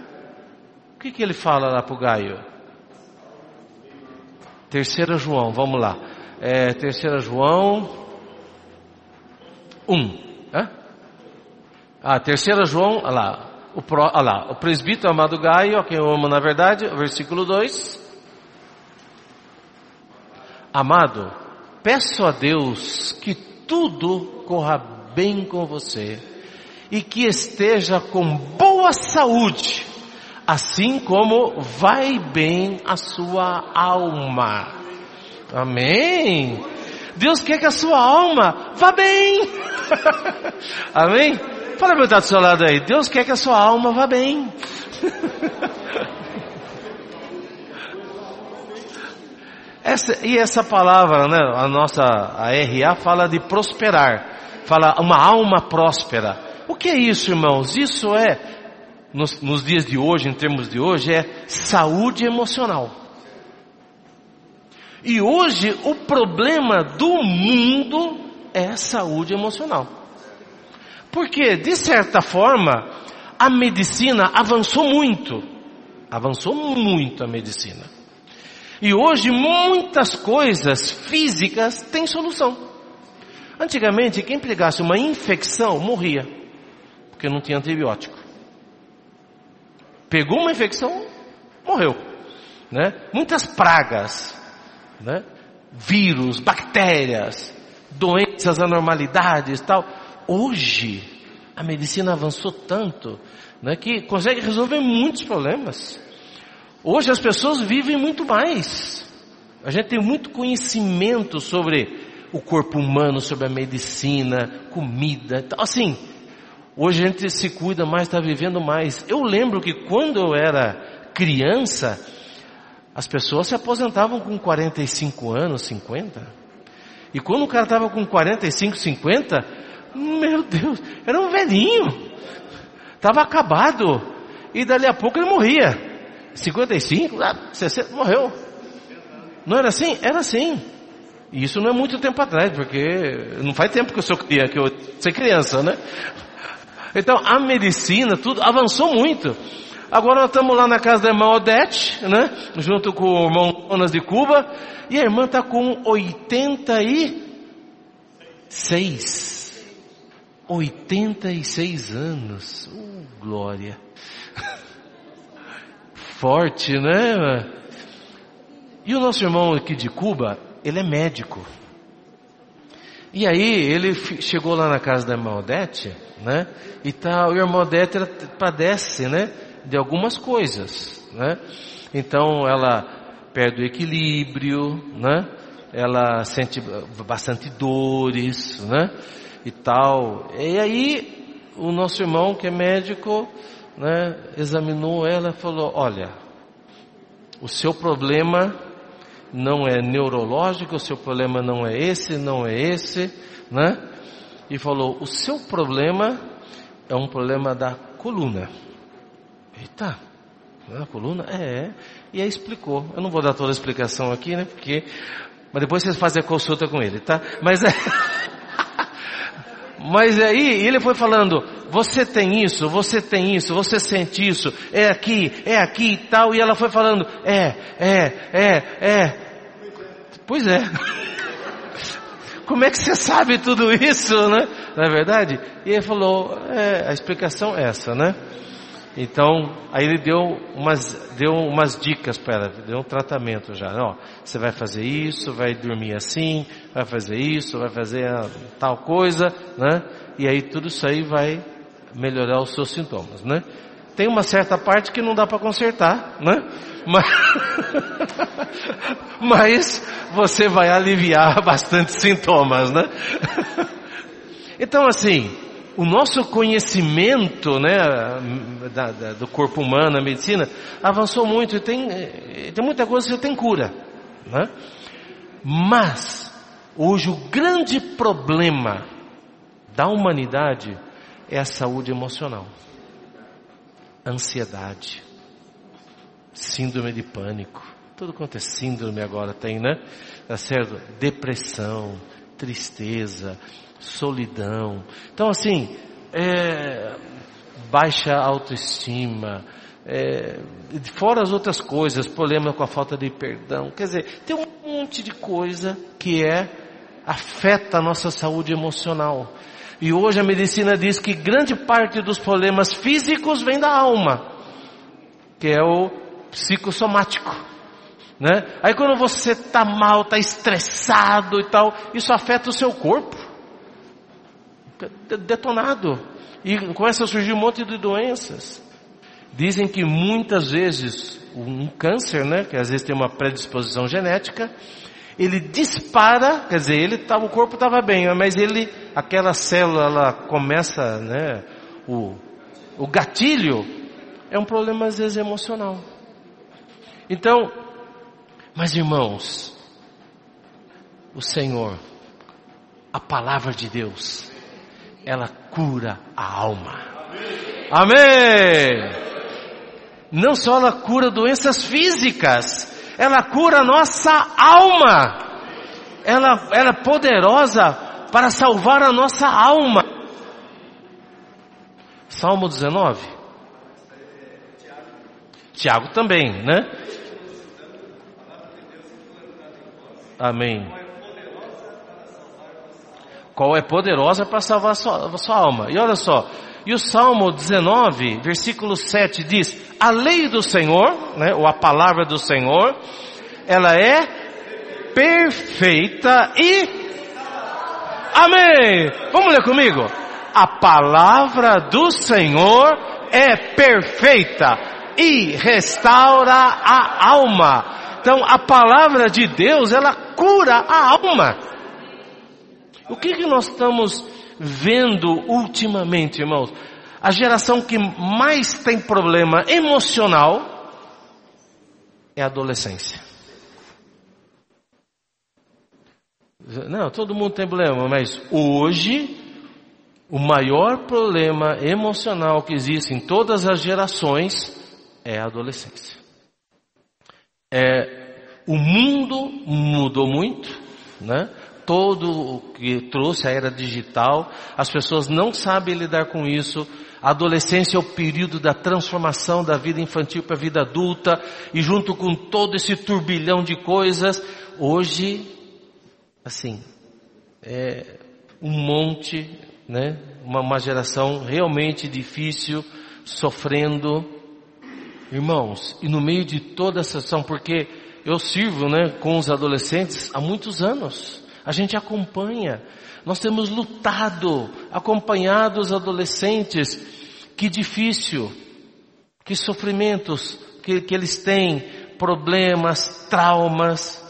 O que, que ele fala lá para o Gaio? Terceira João, vamos lá. É, terceira João 1. Ah, terceira João, olha lá. O, pro, olha lá, o presbítero amado Gaio, a quem eu amo na verdade, versículo 2. Amado, peço a Deus que tudo corra bem com você e que esteja com boa saúde assim como vai bem a sua alma. Amém. Deus quer que a sua alma vá bem. Amém? Fala para o do seu lado aí. Deus quer que a sua alma vá bem. essa, e essa palavra, né, a nossa a RA fala de prosperar. Fala uma alma próspera. O que é isso, irmãos? Isso é nos, nos dias de hoje, em termos de hoje, é saúde emocional. E hoje o problema do mundo é saúde emocional. Porque, de certa forma, a medicina avançou muito. Avançou muito a medicina. E hoje muitas coisas físicas têm solução. Antigamente, quem pegasse uma infecção morria, porque não tinha antibiótico pegou uma infecção, morreu. Né? Muitas pragas, né? vírus, bactérias, doenças, anormalidades tal. Hoje, a medicina avançou tanto né, que consegue resolver muitos problemas. Hoje as pessoas vivem muito mais. A gente tem muito conhecimento sobre o corpo humano, sobre a medicina, comida, assim, Hoje a gente se cuida mais, está vivendo mais. Eu lembro que quando eu era criança, as pessoas se aposentavam com 45 anos, 50. E quando o cara estava com 45, 50, meu Deus, era um velhinho. Estava acabado. E dali a pouco ele morria. 55, 60, morreu. Não era assim? Era assim. E isso não é muito tempo atrás, porque não faz tempo que eu sou criança, que eu sou criança, né? Então a medicina, tudo avançou muito. Agora nós estamos lá na casa da irmã Odete, né? Junto com o irmão Jonas de Cuba. E a irmã está com 86. 86 anos. Uh, glória. Forte, né? E o nosso irmão aqui de Cuba, ele é médico. E aí ele chegou lá na casa da irmã Odete, né? E tá, o irmão Odete padece, né? De algumas coisas, né? Então ela perde o equilíbrio, né? Ela sente bastante dores, né? E tal. E aí o nosso irmão que é médico, né? Examinou ela e falou: olha, o seu problema não é neurológico, o seu problema não é esse, não é esse, né? E falou: o seu problema é um problema da coluna. Eita, a coluna? É, é. E aí explicou. Eu não vou dar toda a explicação aqui, né? Porque, mas depois vocês fazem a consulta com ele, tá? Mas é. Mas aí ele foi falando, você tem isso, você tem isso, você sente isso, é aqui, é aqui e tal, e ela foi falando, é, é, é, é. Pois é. Como é que você sabe tudo isso, né? Não é verdade? E ele falou, é, a explicação é essa, né? Então, aí ele deu umas, deu umas dicas para ela, deu um tratamento já. Ó, você vai fazer isso, vai dormir assim, vai fazer isso, vai fazer tal coisa, né? E aí tudo isso aí vai melhorar os seus sintomas, né? Tem uma certa parte que não dá para consertar, né? Mas, mas você vai aliviar bastante sintomas, né? Então assim, o nosso conhecimento né, da, da, do corpo humano, a medicina, avançou muito e tem, tem muita coisa que tem cura. Né? Mas, hoje o grande problema da humanidade é a saúde emocional. Ansiedade. Síndrome de pânico. Tudo quanto é síndrome agora tem, né? Tá certo? Depressão, tristeza, solidão. Então, assim, é, baixa autoestima, é, fora as outras coisas, problema com a falta de perdão. Quer dizer, tem um monte de coisa que é, afeta a nossa saúde emocional. E hoje a medicina diz que grande parte dos problemas físicos vem da alma, que é o psicossomático. Né? Aí quando você está mal, está estressado e tal, isso afeta o seu corpo detonado. E começa a surgir um monte de doenças. Dizem que muitas vezes um câncer, né, que às vezes tem uma predisposição genética, ele dispara, quer dizer, ele tava, o corpo estava bem, mas ele, aquela célula, ela começa, né, o, o gatilho é um problema às vezes emocional. Então, mas irmãos, o Senhor, a palavra de Deus, ela cura a alma. Amém! Não só ela cura doenças físicas, ela cura a nossa alma. Ela, ela é poderosa para salvar a nossa alma. Salmo 19. Tiago também, né? Amém qual é poderosa para salvar a sua, a sua, alma. E olha só, e o Salmo 19, versículo 7 diz, a lei do Senhor, né, ou a palavra do Senhor, ela é perfeita e... Amém! Vamos ler comigo? A palavra do Senhor é perfeita e restaura a alma. Então a palavra de Deus, ela cura a alma. O que, que nós estamos vendo ultimamente, irmãos? A geração que mais tem problema emocional é a adolescência. Não, todo mundo tem problema, mas hoje o maior problema emocional que existe em todas as gerações é a adolescência. É, o mundo mudou muito, né? Todo o que trouxe a era digital, as pessoas não sabem lidar com isso, A adolescência é o período da transformação da vida infantil para a vida adulta e junto com todo esse turbilhão de coisas, hoje, assim, é um monte, né? Uma, uma geração realmente difícil, sofrendo. Irmãos, e no meio de toda essa ação, porque eu sirvo, né, com os adolescentes há muitos anos. A gente acompanha. Nós temos lutado, acompanhado os adolescentes. Que difícil, que sofrimentos que, que eles têm, problemas, traumas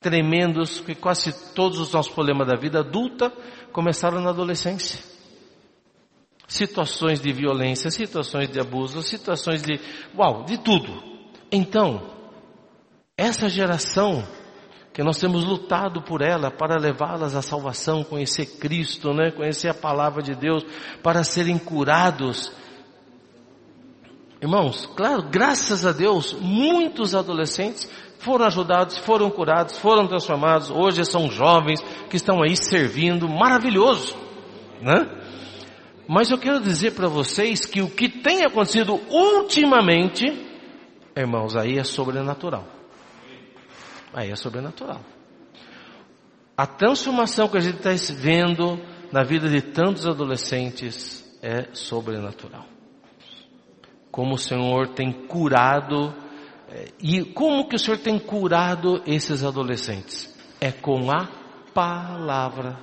tremendos, que quase todos os nossos problemas da vida adulta começaram na adolescência. Situações de violência, situações de abuso, situações de, uau, de tudo. Então, essa geração que nós temos lutado por ela para levá-las à salvação, conhecer Cristo, né? conhecer a palavra de Deus, para serem curados. Irmãos, claro, graças a Deus, muitos adolescentes foram ajudados, foram curados, foram transformados, hoje são jovens que estão aí servindo, maravilhoso, né? Mas eu quero dizer para vocês que o que tem acontecido ultimamente, irmãos, aí é sobrenatural. Aí é sobrenatural. A transformação que a gente está vendo na vida de tantos adolescentes é sobrenatural. Como o Senhor tem curado, é, e como que o Senhor tem curado esses adolescentes? É com a palavra.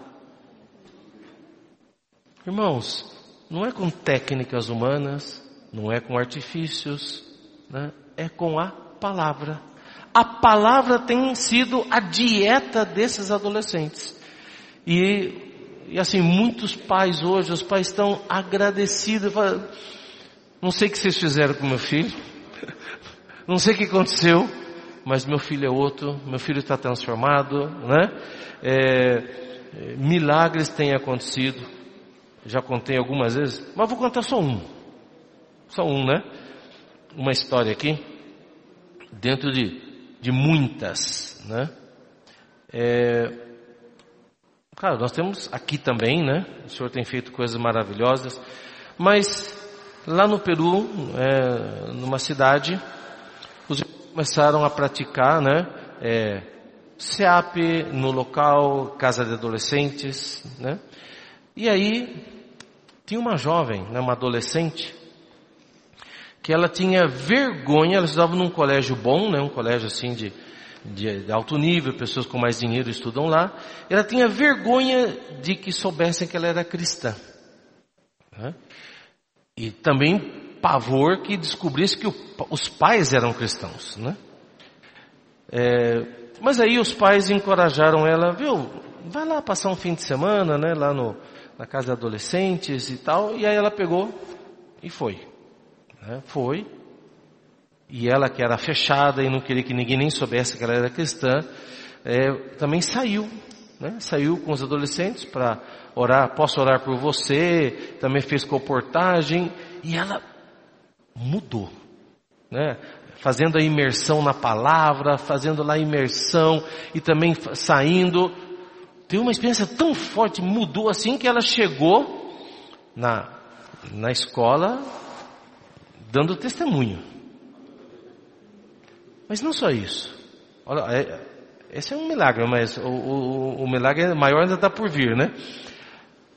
Irmãos, não é com técnicas humanas, não é com artifícios, né? é com a palavra a palavra tem sido a dieta desses adolescentes. E, e assim, muitos pais hoje, os pais estão agradecidos. Não sei o que vocês fizeram com meu filho. Não sei o que aconteceu, mas meu filho é outro, meu filho está transformado, né? É, milagres têm acontecido. Já contei algumas vezes, mas vou contar só um. Só um, né? Uma história aqui. Dentro de de muitas, né? É, claro, nós temos aqui também, né? O Senhor tem feito coisas maravilhosas, mas lá no Peru, é, numa cidade, os começaram a praticar, né? É, SEAP no local, casa de adolescentes, né? E aí tinha uma jovem, né, uma adolescente, que ela tinha vergonha, ela estudava num colégio bom, né, um colégio assim de, de, alto nível, pessoas com mais dinheiro estudam lá, ela tinha vergonha de que soubessem que ela era cristã. Né? E também pavor que descobrisse que o, os pais eram cristãos. Né? É, mas aí os pais encorajaram ela, viu, vai lá passar um fim de semana, né, lá no, na casa de adolescentes e tal, e aí ela pegou e foi. Né? Foi. E ela que era fechada e não queria que ninguém nem soubesse que ela era cristã, é, também saiu. Né? Saiu com os adolescentes para orar, posso orar por você, também fez comportagem, e ela mudou. Né? Fazendo a imersão na palavra, fazendo lá a imersão e também saindo. Teve uma experiência tão forte, mudou assim que ela chegou na, na escola dando testemunho. Mas não só isso. Olha, é, esse é um milagre, mas o, o, o milagre maior ainda está por vir, né?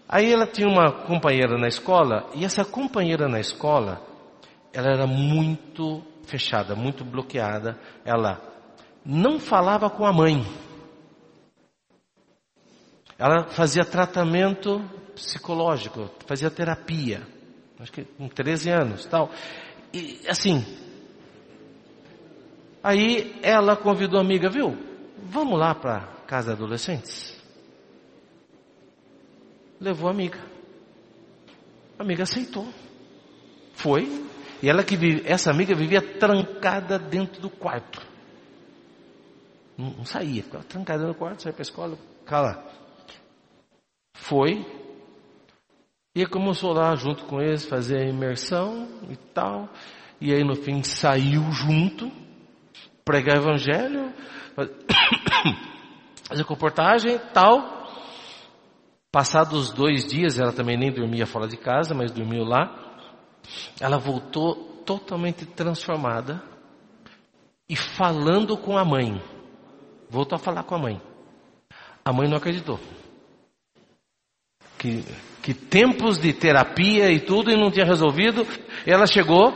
Aí ela tinha uma companheira na escola, e essa companheira na escola, ela era muito fechada, muito bloqueada. Ela não falava com a mãe. Ela fazia tratamento psicológico, fazia terapia. Acho que com 13 anos, tal. E assim, aí ela convidou a amiga, viu? Vamos lá para casa de adolescentes? Levou a amiga. A amiga aceitou. Foi. E ela que vive, essa amiga vivia trancada dentro do quarto. Não, não saía, ficava trancada no quarto, saía para a escola, cala. Foi, e começou lá junto com eles, fazer a imersão e tal. E aí no fim saiu junto, pregar o evangelho, fazer comportagem e tal. Passados dois dias, ela também nem dormia fora de casa, mas dormiu lá. Ela voltou totalmente transformada e falando com a mãe. Voltou a falar com a mãe. A mãe não acreditou. Que, que tempos de terapia e tudo e não tinha resolvido. Ela chegou,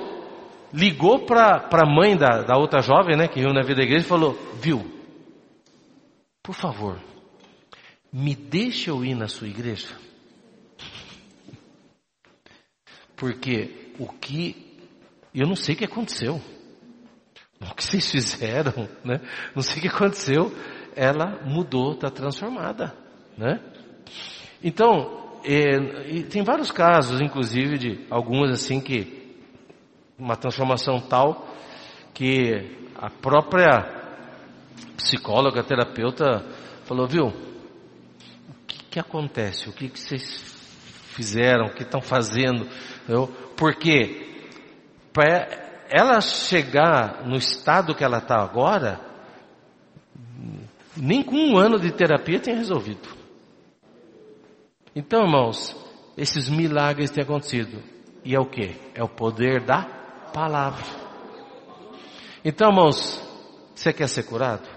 ligou para a mãe da, da outra jovem, né, que riu na vida da igreja e falou: Viu, por favor, me deixa eu ir na sua igreja. Porque o que, eu não sei o que aconteceu. O que vocês fizeram, né? Não sei o que aconteceu. Ela mudou, está transformada, né? Então, é, tem vários casos, inclusive, de algumas assim que uma transformação tal que a própria psicóloga, terapeuta falou, viu? O que, que acontece? O que, que vocês fizeram? O que estão fazendo? Eu, porque para ela chegar no estado que ela está agora, nem com um ano de terapia tem resolvido. Então, irmãos, esses milagres têm acontecido. E é o que? É o poder da palavra. Então, irmãos, você quer ser curado?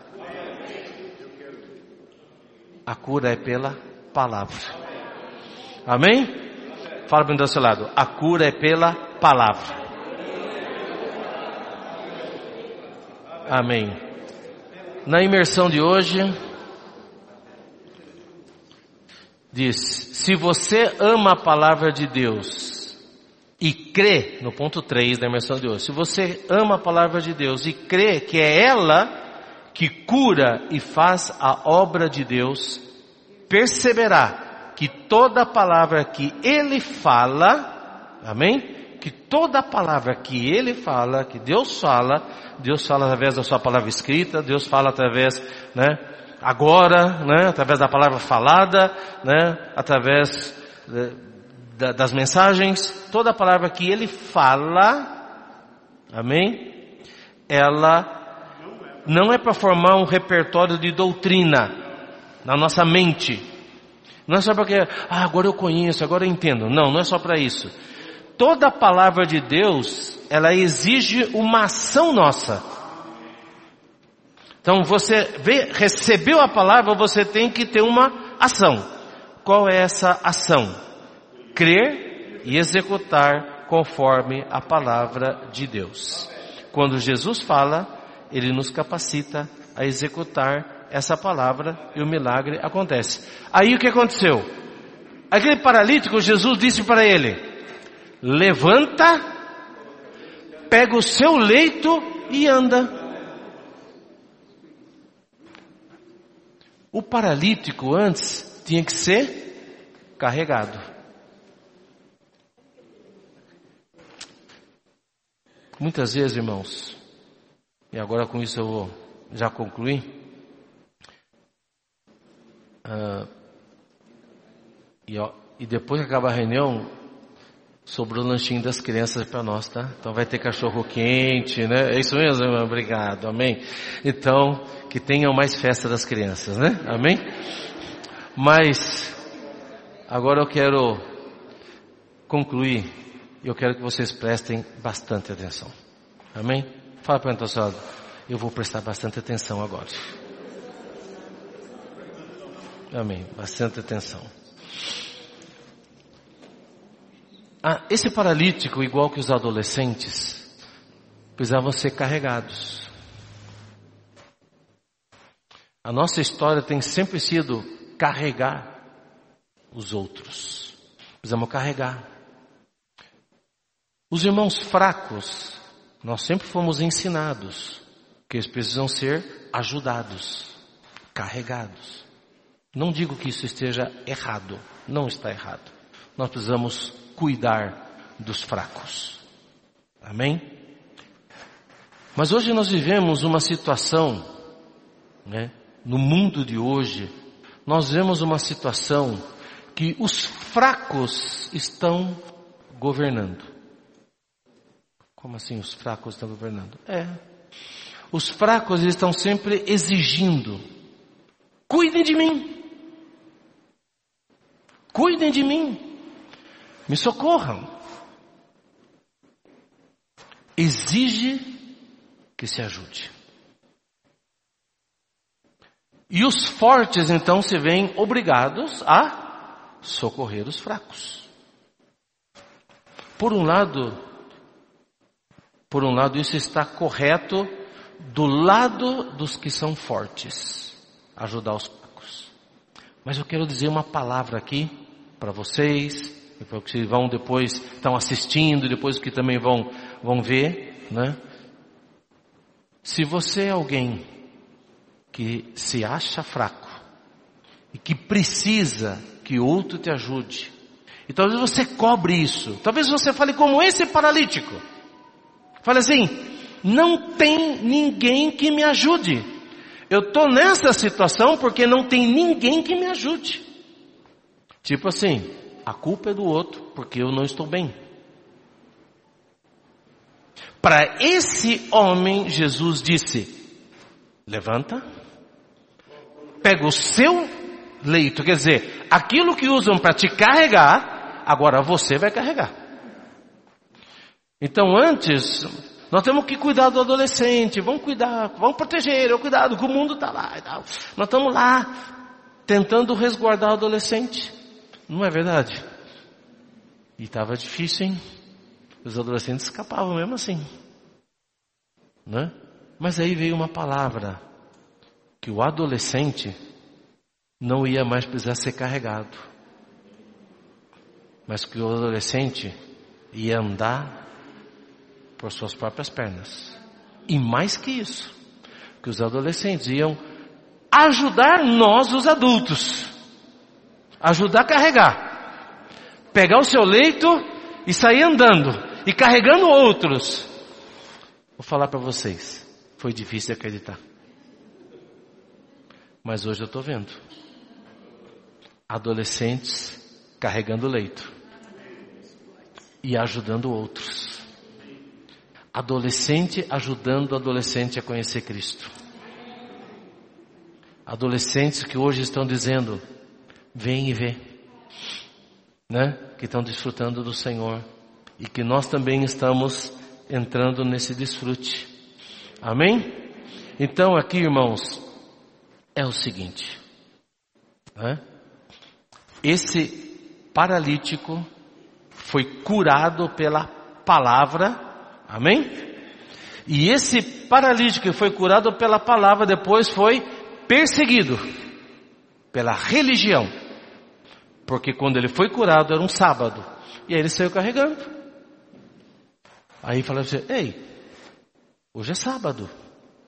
A cura é pela palavra. Amém? Fala para o seu lado. A cura é pela palavra. Amém. Na imersão de hoje, diz: se você ama a palavra de Deus e crê, no ponto 3 da imersão de hoje, se você ama a palavra de Deus e crê que é ela que cura e faz a obra de Deus, perceberá que toda palavra que ele fala, amém? Que toda palavra que ele fala, que Deus fala, Deus fala através da sua palavra escrita, Deus fala através, né, agora, né, através da palavra falada, né, através de, de, das mensagens, toda palavra que ele fala, amém? Ela não é para formar um repertório de doutrina na nossa mente. Não é só porque, ah, agora eu conheço, agora eu entendo. Não, não é só para isso toda palavra de Deus, ela exige uma ação nossa. Então você vê, recebeu a palavra, você tem que ter uma ação. Qual é essa ação? Crer e executar conforme a palavra de Deus. Quando Jesus fala, ele nos capacita a executar essa palavra e o milagre acontece. Aí o que aconteceu? Aquele paralítico, Jesus disse para ele: levanta, pega o seu leito e anda. O paralítico antes tinha que ser carregado. Muitas vezes, irmãos, e agora com isso eu vou já concluir. Uh, e, ó, e depois que a reunião, Sobrou o lanchinho das crianças para nós, tá? Então vai ter cachorro quente, né? É isso mesmo? Obrigado, amém? Então, que tenham mais festa das crianças, né? Amém? Mas, agora eu quero concluir, e eu quero que vocês prestem bastante atenção. Amém? Fala para o lado, eu vou prestar bastante atenção agora. Amém, bastante atenção. Ah, esse paralítico, igual que os adolescentes, precisavam ser carregados. A nossa história tem sempre sido carregar os outros. Precisamos carregar. Os irmãos fracos, nós sempre fomos ensinados que eles precisam ser ajudados, carregados. Não digo que isso esteja errado, não está errado. Nós precisamos cuidar dos fracos. Amém? Mas hoje nós vivemos uma situação, né? No mundo de hoje, nós vemos uma situação que os fracos estão governando. Como assim os fracos estão governando? É. Os fracos estão sempre exigindo: cuide de mim. Cuidem de mim. Me socorram. Exige que se ajude. E os fortes então se veem obrigados a socorrer os fracos. Por um lado, por um lado isso está correto do lado dos que são fortes, ajudar os fracos. Mas eu quero dizer uma palavra aqui para vocês, para que vão depois estão assistindo, depois que também vão vão ver, né? Se você é alguém que se acha fraco e que precisa que outro te ajude, e talvez você cobre isso, talvez você fale como esse paralítico, fale assim, não tem ninguém que me ajude. Eu estou nessa situação porque não tem ninguém que me ajude. Tipo assim, a culpa é do outro porque eu não estou bem. Para esse homem, Jesus disse: levanta, pega o seu leito, quer dizer, aquilo que usam para te carregar, agora você vai carregar. Então antes, nós temos que cuidar do adolescente, vamos cuidar, vamos proteger, eu cuidado, que o mundo está lá e tal. Nós estamos lá tentando resguardar o adolescente. Não é verdade? E estava difícil, hein? Os adolescentes escapavam mesmo assim. Né? Mas aí veio uma palavra que o adolescente não ia mais precisar ser carregado. Mas que o adolescente ia andar por suas próprias pernas. E mais que isso, que os adolescentes iam ajudar nós, os adultos. Ajudar a carregar. Pegar o seu leito e sair andando e carregando outros. Vou falar para vocês, foi difícil acreditar. Mas hoje eu estou vendo. Adolescentes carregando leito e ajudando outros. Adolescente ajudando adolescente a conhecer Cristo. Adolescentes que hoje estão dizendo, vem e vê, né? Que estão desfrutando do Senhor e que nós também estamos entrando nesse desfrute. Amém? Então aqui, irmãos, é o seguinte, né? esse paralítico foi curado pela palavra, amém? E esse paralítico que foi curado pela palavra depois foi perseguido pela religião, porque quando ele foi curado era um sábado, e aí ele saiu carregando. Aí fala assim, ei, hoje é sábado,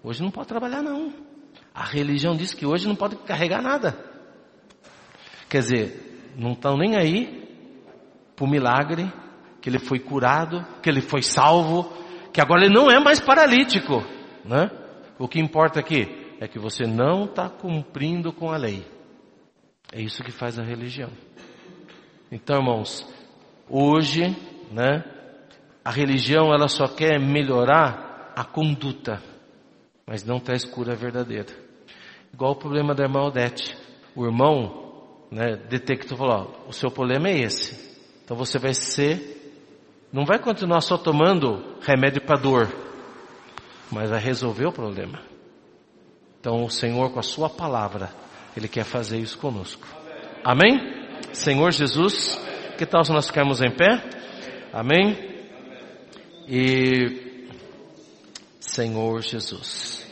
hoje não pode trabalhar não. A religião diz que hoje não pode carregar nada. Quer dizer, não estão nem aí para o milagre, que ele foi curado, que ele foi salvo, que agora ele não é mais paralítico, né? O que importa aqui é que você não está cumprindo com a lei. É isso que faz a religião. Então, irmãos, hoje, né? A religião ela só quer melhorar a conduta, mas não traz cura verdadeira. Igual o problema da irmã Odete. O irmão, né, detectou, falou, ó, o seu problema é esse. Então você vai ser, não vai continuar só tomando remédio para dor, mas vai resolver o problema. Então o Senhor com a sua palavra, Ele quer fazer isso conosco. Amém? Senhor Jesus, que tal se nós ficarmos em pé? Amém? E Senhor Jesus.